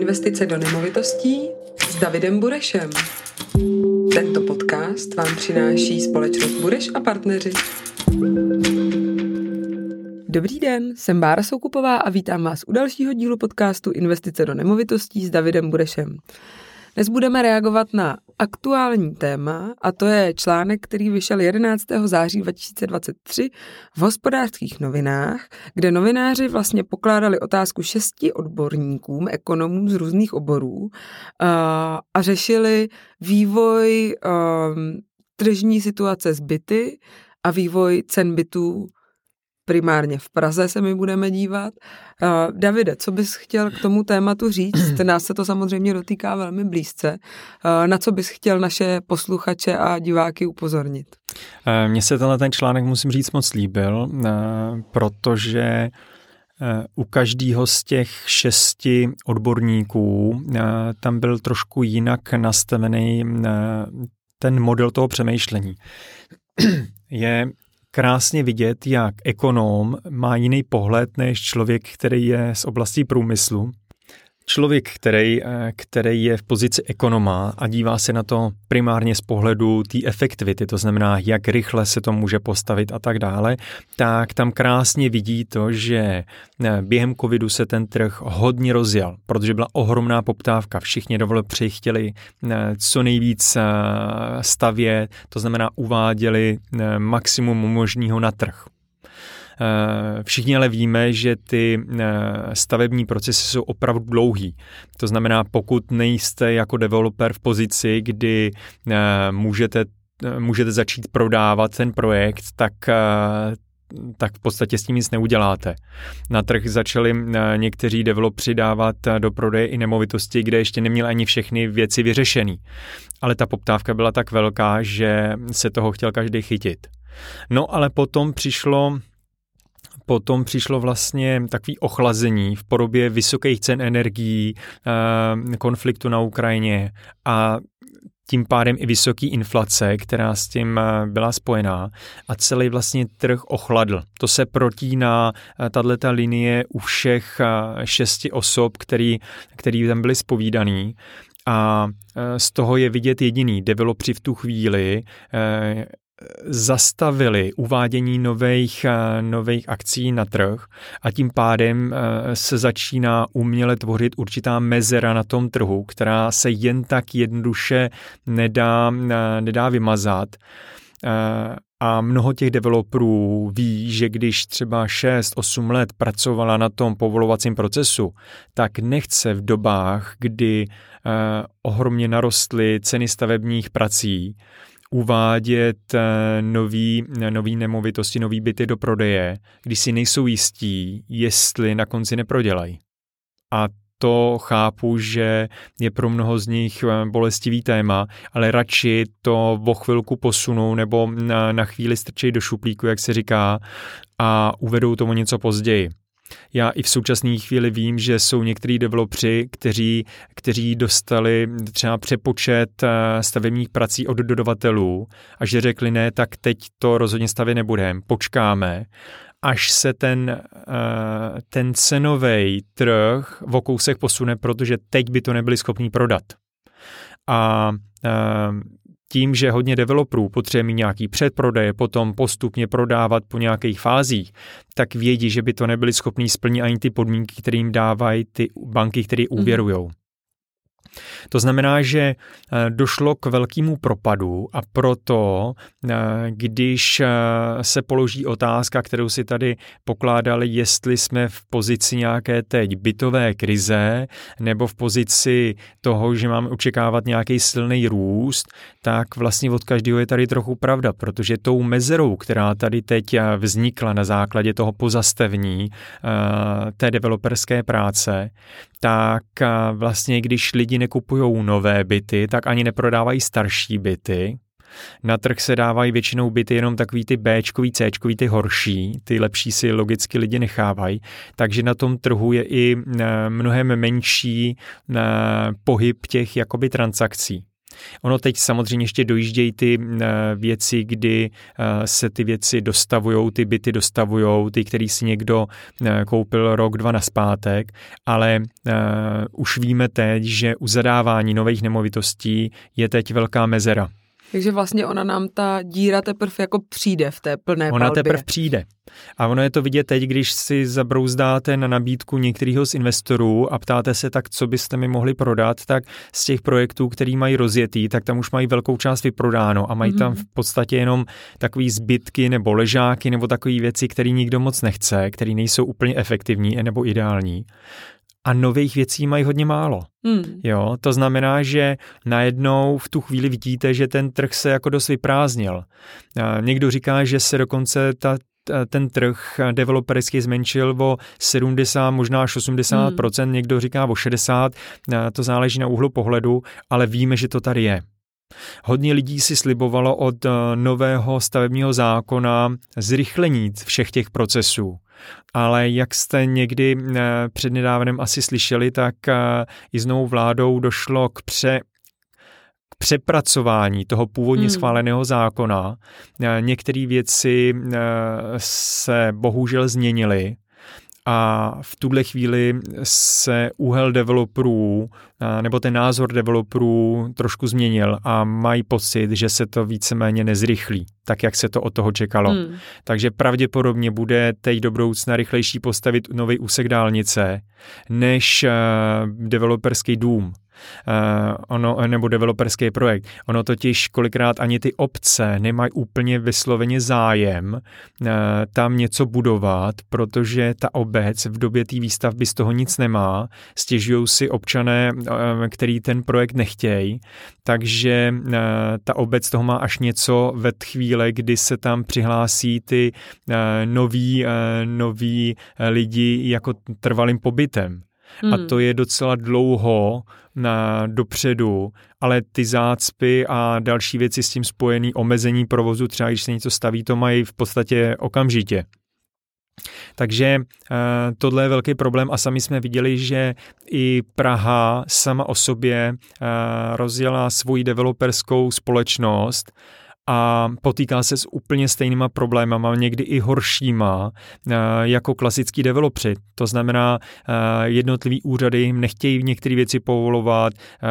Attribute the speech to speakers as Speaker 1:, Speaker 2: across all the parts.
Speaker 1: Investice do nemovitostí s Davidem Burešem. Tento podcast vám přináší společnost Bureš a partneři. Dobrý den, jsem Bára Soukupová a vítám vás u dalšího dílu podcastu Investice do nemovitostí s Davidem Burešem. Dnes budeme reagovat na aktuální téma a to je článek, který vyšel 11. září 2023 v hospodářských novinách, kde novináři vlastně pokládali otázku šesti odborníkům, ekonomům z různých oborů a, a řešili vývoj um, tržní situace z byty a vývoj cen bytů primárně v Praze se my budeme dívat. Uh, Davide, co bys chtěl k tomu tématu říct? Nás se to samozřejmě dotýká velmi blízce. Uh, na co bys chtěl naše posluchače a diváky upozornit?
Speaker 2: Mně se tenhle ten článek, musím říct, moc líbil, protože u každého z těch šesti odborníků tam byl trošku jinak nastavený ten model toho přemýšlení. Je krásně vidět, jak ekonom má jiný pohled než člověk, který je z oblasti průmyslu Člověk, který, eh, který je v pozici ekonoma a dívá se na to primárně z pohledu té efektivity, to znamená, jak rychle se to může postavit a tak dále, tak tam krásně vidí to, že eh, během covidu se ten trh hodně rozjel, protože byla ohromná poptávka. Všichni developři chtěli eh, co nejvíc stavět, to znamená uváděli maximum možného na trh. Eh, všichni ale víme, že ty eh, stavební procesy jsou opravdu dlouhý. To znamená, pokud nejste jako developer v pozici, kdy eh, můžete můžete začít prodávat ten projekt, tak tak v podstatě s tím nic neuděláte. Na trh začali někteří developři dávat do prodeje i nemovitosti, kde ještě neměli ani všechny věci vyřešený. Ale ta poptávka byla tak velká, že se toho chtěl každý chytit. No ale potom přišlo potom přišlo vlastně takový ochlazení v podobě vysokých cen energií, eh, konfliktu na Ukrajině a tím pádem i vysoký inflace, která s tím eh, byla spojená a celý vlastně trh ochladl. To se protíná eh, tato linie u všech šesti osob, který, který tam byli spovídaný a z toho je vidět jediný. Developři v tu chvíli zastavili uvádění nových, eh, nových akcí na trh a tím pádem eh, se začíná uměle tvořit určitá mezera na tom trhu, která se jen tak jednoduše nedá, eh, nedá vymazat. A mnoho těch developerů ví, že když třeba 6-8 let pracovala na tom povolovacím procesu, tak nechce v dobách, kdy ohromně narostly ceny stavebních prací, uvádět eh, nový, nový nemovitosti, nový byty do prodeje, když si nejsou jistí, jestli na konci neprodělají. A to chápu, že je pro mnoho z nich eh, bolestivý téma, ale radši to o chvilku posunou nebo na, na chvíli strčej do šuplíku, jak se říká, a uvedou tomu něco později. Já i v současné chvíli vím, že jsou některý developři, kteří, kteří dostali třeba přepočet eh, stavebních prací od dodavatelů a že řekli ne, tak teď to rozhodně stavit nebudeme, počkáme, až se ten, eh, ten cenový trh v kousek posune, protože teď by to nebyli schopni prodat. A eh, tím, že hodně developerů potřebuje mít nějaký předprodej, potom postupně prodávat po nějakých fázích, tak vědí, že by to nebyli schopní splnit ani ty podmínky, které jim dávají ty banky, které mhm. úvěrujou. To znamená, že eh, došlo k velkému propadu a proto, eh, když eh, se položí otázka, kterou si tady pokládali, jestli jsme v pozici nějaké teď bytové krize nebo v pozici toho, že máme očekávat nějaký silný růst, tak vlastně od každého je tady trochu pravda, protože tou mezerou, která tady teď vznikla na základě toho pozastavení té developerské práce, tak vlastně když lidi nekupují nové byty, tak ani neprodávají starší byty. Na trh se dávají většinou byty jenom takový ty Bčkový, Cčkový, ty horší, ty lepší si logicky lidi nechávají, takže na tom trhu je i mnohem menší pohyb těch jakoby transakcí. Ono teď samozřejmě ještě dojíždějí ty věci, kdy se ty věci dostavují, ty byty dostavují, ty, který si někdo koupil rok, dva na zpátek, ale už víme teď, že u zadávání nových nemovitostí je teď velká mezera.
Speaker 1: Takže vlastně ona nám ta díra teprve jako přijde v té plné
Speaker 2: Ona
Speaker 1: palbě.
Speaker 2: teprve přijde. A ono je to vidět teď, když si zabrouzdáte na nabídku některého z investorů a ptáte se tak, co byste mi mohli prodat, tak z těch projektů, který mají rozjetý, tak tam už mají velkou část vyprodáno a mají mm-hmm. tam mhm. v podstatě jenom takový zbytky nebo ležáky nebo takové věci, které nikdo moc nechce, které nejsou úplně efektivní nebo ideální a nových věcí mají hodně málo. Hmm. Jo, to znamená, že najednou v tu chvíli vidíte, že ten trh se jako dost vyprázdnil. Někdo říká, že se dokonce ta, ten trh developerský zmenšil o 70, možná až 80 hmm. někdo říká o 60, to záleží na úhlu pohledu, ale víme, že to tady je. Hodně lidí si slibovalo od nového stavebního zákona zrychlení všech těch procesů ale jak jste někdy eh, přednedávnem asi slyšeli, tak eh, i s novou vládou došlo k pře přepracování toho původně hmm. schváleného zákona. Eh, některé věci se bohužel změnily a v tuhle chvíli se úhel developerů nebo ten názor developerů trošku změnil a mají pocit, že se to víceméně nezrychlí, tak jak se to od toho čekalo. Hmm. Takže pravděpodobně bude teď do budoucna rychlejší postavit nový úsek dálnice než developerský dům uh, ono, nebo developerský projekt. Ono totiž kolikrát ani ty obce nemají úplně vysloveně zájem uh, tam něco budovat, protože ta obec v době té výstavby z toho nic nemá, stěžují si občané, který ten projekt nechtějí, takže ta obec toho má až něco ve chvíli, kdy se tam přihlásí ty noví, noví lidi jako trvalým pobytem. Hmm. A to je docela dlouho na dopředu, ale ty zácpy a další věci s tím spojený, omezení provozu, třeba když se něco staví, to mají v podstatě okamžitě. Takže uh, tohle je velký problém a sami jsme viděli, že i Praha sama o sobě uh, rozjela svoji developerskou společnost a potýká se s úplně stejnýma problémama, někdy i horšíma, eh, jako klasický developři. To znamená, eh, jednotlivý úřady jim nechtějí některé věci povolovat, eh,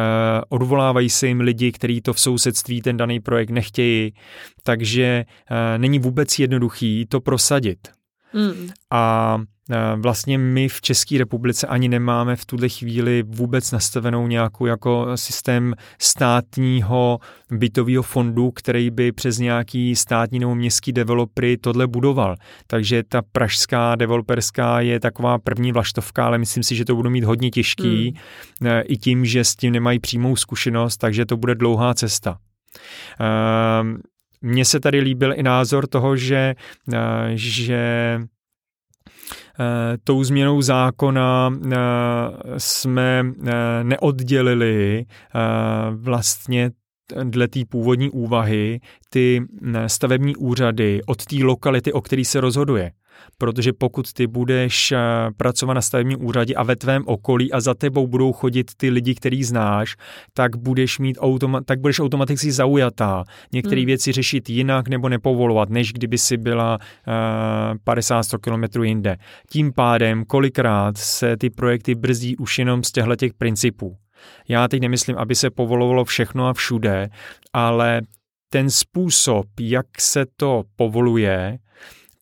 Speaker 2: odvolávají se jim lidi, kteří to v sousedství ten daný projekt nechtějí, takže není vůbec jednoduchý to prosadit. Mm. A Vlastně my v České republice ani nemáme v tuhle chvíli vůbec nastavenou nějakou jako systém státního bytového fondu, který by přes nějaký státní nebo městský developery tohle budoval. Takže ta pražská developerská je taková první vlaštovka, ale myslím si, že to budou mít hodně těžký hmm. i tím, že s tím nemají přímou zkušenost, takže to bude dlouhá cesta. Mně se tady líbil i názor toho, že, že Eh, tou změnou zákona eh, jsme eh, neoddělili vlastně dle té původní úvahy ty stavební úřady od té lokality, o který se rozhoduje protože pokud ty budeš eh, pracovat na stavebním úřadě a ve tvém okolí a za tebou budou chodit ty lidi, který znáš, tak budeš mít automa- tak budeš automaticky zaujatá. Některé hmm. věci řešit jinak nebo nepovolovat, než kdyby si byla uh, 50-100 kilometrů jinde. Tím pádem kolikrát se ty projekty brzdí už jenom z těchto těch principů. Já teď nemyslím, aby se povolovalo všechno a všude, ale ten způsob, jak se to povoluje,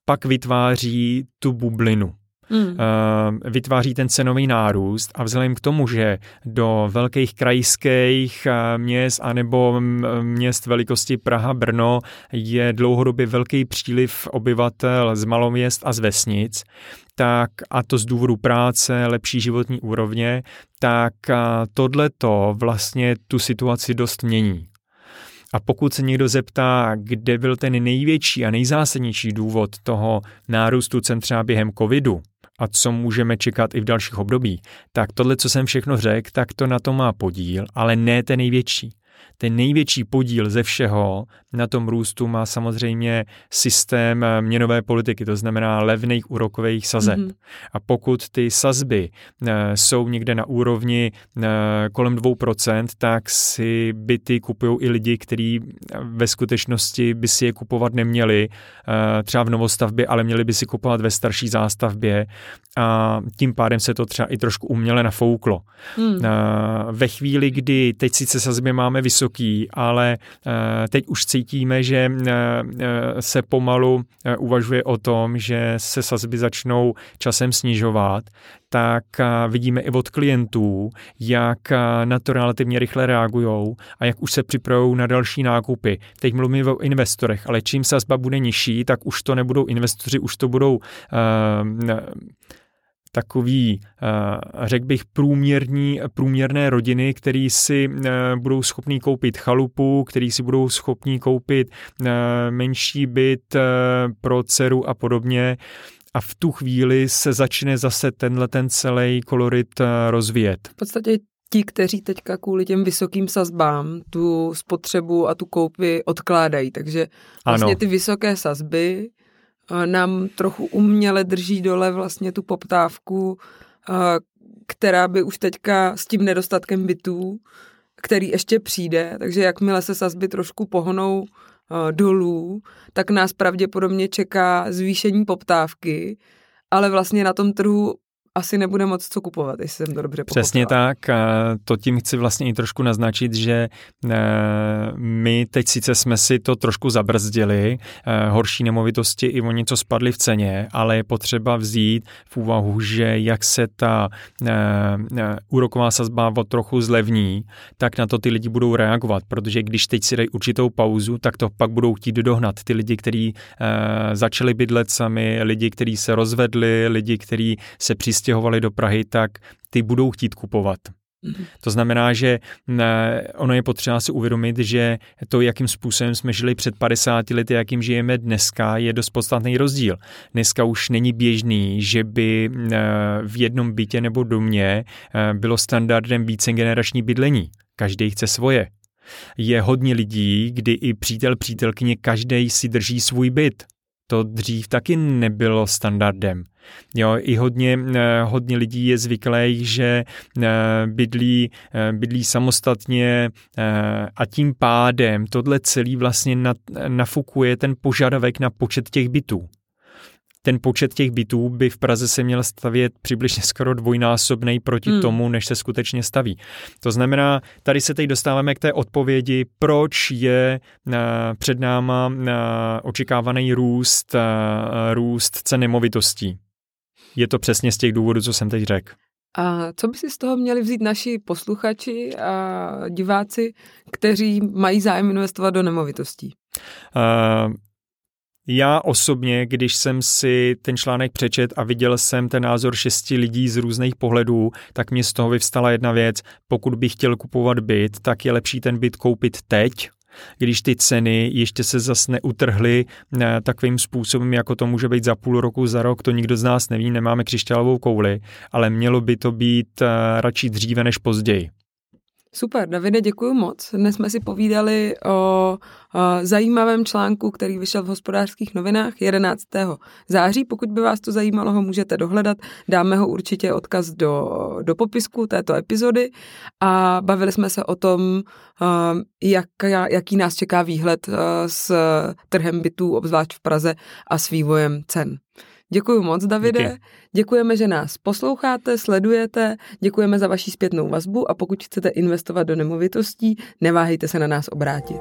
Speaker 2: pak vytváří tu bublinu. Eh, vytváří ten cenový nárůst a vzhledem k tomu, že do velkých krajských eh, měst anebo měst velikosti Praha, Brno je dlouhodobě velký příliv obyvatel z maloměst a z vesnic, tak a to z důvodu práce, lepší životní úrovně, tak eh, tohleto vlastně tu situaci dost mění. A pokud se někdo zeptá, kde byl ten největší a nejzásadnější důvod toho nárůstu cen třeba během covidu, a co můžeme čekat i v dalších období, tak tohle, co jsem všechno řekl, tak to na to má podíl, ale ne ten největší. Ten největší podíl ze všeho na tom růstu má samozřejmě systém eh, měnové politiky, to znamená levných úrokových sazeb. Mm-hmm. A pokud ty sazby eh, jsou někde na úrovni eh, kolem 2%, tak si byty kupují i lidi, kteří ve skutečnosti by si je kupovat neměli, třeba v novostavbě, ale měli by si kupovat ve starší zástavbě a tím pádem se to třeba i trošku uměle nafouklo. Hmm. Ve chvíli, kdy teď sice sazby máme vysoký, ale teď už cítíme, že se pomalu uvažuje o tom, že se sazby začnou časem snižovat, tak vidíme i od klientů, jak na to relativně rychle reagují a jak už se připravují na další nákupy. Teď mluvíme o investorech, ale čím sazba bude nižší, tak už to nebudou investoři, už to budou uh, takový, eh, řekl bych, průměrní, průměrné rodiny, který si eh, budou schopní koupit chalupu, který si budou schopní koupit eh, menší byt pro dceru a podobně a v tu chvíli se začne zase tenhle ten celý kolorit rozvíjet.
Speaker 1: V podstatě ti, kteří teďka kvůli těm vysokým sazbám tu spotřebu a tu koupy odkládají, takže vlastně ano. ty vysoké sazby nám trochu uměle drží dole vlastně tu poptávku, která by už teďka s tím nedostatkem bytů, který ještě přijde, takže jakmile se sazby trošku pohonou dolů, tak nás pravděpodobně čeká zvýšení poptávky, ale vlastně na tom trhu asi nebude moc co kupovat, jestli jsem to dobře
Speaker 2: pochopila. Přesně tak. To tím chci vlastně i trošku naznačit, že e, my teď sice jsme si to trošku zabrzdili, e, horší nemovitosti i o něco spadly v ceně, ale je potřeba vzít v úvahu, že jak se ta e, úroková sazba o trochu zlevní, tak na to ty lidi budou reagovat, protože když teď si dají určitou pauzu, tak to pak budou chtít dohnat. Ty lidi, kteří začali bydlet sami, lidi, kteří se rozvedli, lidi, kteří se přistěhovali přistěhovali do Prahy, tak ty budou chtít kupovat. Mhm. To znamená, že ono je potřeba si uvědomit, že to, jakým způsobem jsme žili před 50 lety, jakým žijeme dneska, je dost podstatný rozdíl. Dneska už není běžný, že by v jednom bytě nebo domě bylo standardem více generační bydlení. Každý chce svoje. Je hodně lidí, kdy i přítel, přítelkyně, každý si drží svůj byt. To dřív taky nebylo standardem. Jo, i hodně, eh, hodně lidí je zvyklých, že eh, bydlí, eh, bydlí samostatně a tím pádem tohle celý vlastně nafukuje ten požadavek na počet těch bytů ten počet těch bytů by v Praze se měl stavět přibližně skoro dvojnásobný proti hmm. tomu, než se skutečně staví. To znamená, tady se teď dostáváme k té odpovědi, proč je před náma očekávaný růst, růst cen nemovitostí je to přesně z těch důvodů, co jsem teď řekl.
Speaker 1: A co by si z toho měli vzít naši posluchači a diváci, kteří mají zájem investovat do nemovitostí? Uh,
Speaker 2: já osobně, když jsem si ten článek přečet a viděl jsem ten názor šesti lidí z různých pohledů, tak mě z toho vyvstala jedna věc. Pokud bych chtěl kupovat byt, tak je lepší ten byt koupit teď, když ty ceny ještě se zas neutrhly eh, takovým způsobem, jako to může být za půl roku, za rok, to nikdo z nás neví, nemáme křišťálovou kouli, ale mělo by to být eh, radši dříve než později.
Speaker 1: Super, Davide, děkuji moc. Dnes jsme si povídali o, o zajímavém článku, který vyšel v hospodářských novinách 11. září. Pokud by vás to zajímalo, ho můžete dohledat. Dáme ho určitě odkaz do, do popisku této epizody a bavili jsme se o tom, jak, jaký nás čeká výhled s trhem bytů, obzvlášť v Praze a s vývojem cen. Děkuji moc, Davide. Díky. Děkujeme, že nás posloucháte, sledujete, děkujeme za vaši zpětnou vazbu a pokud chcete investovat do nemovitostí, neváhejte se na nás obrátit.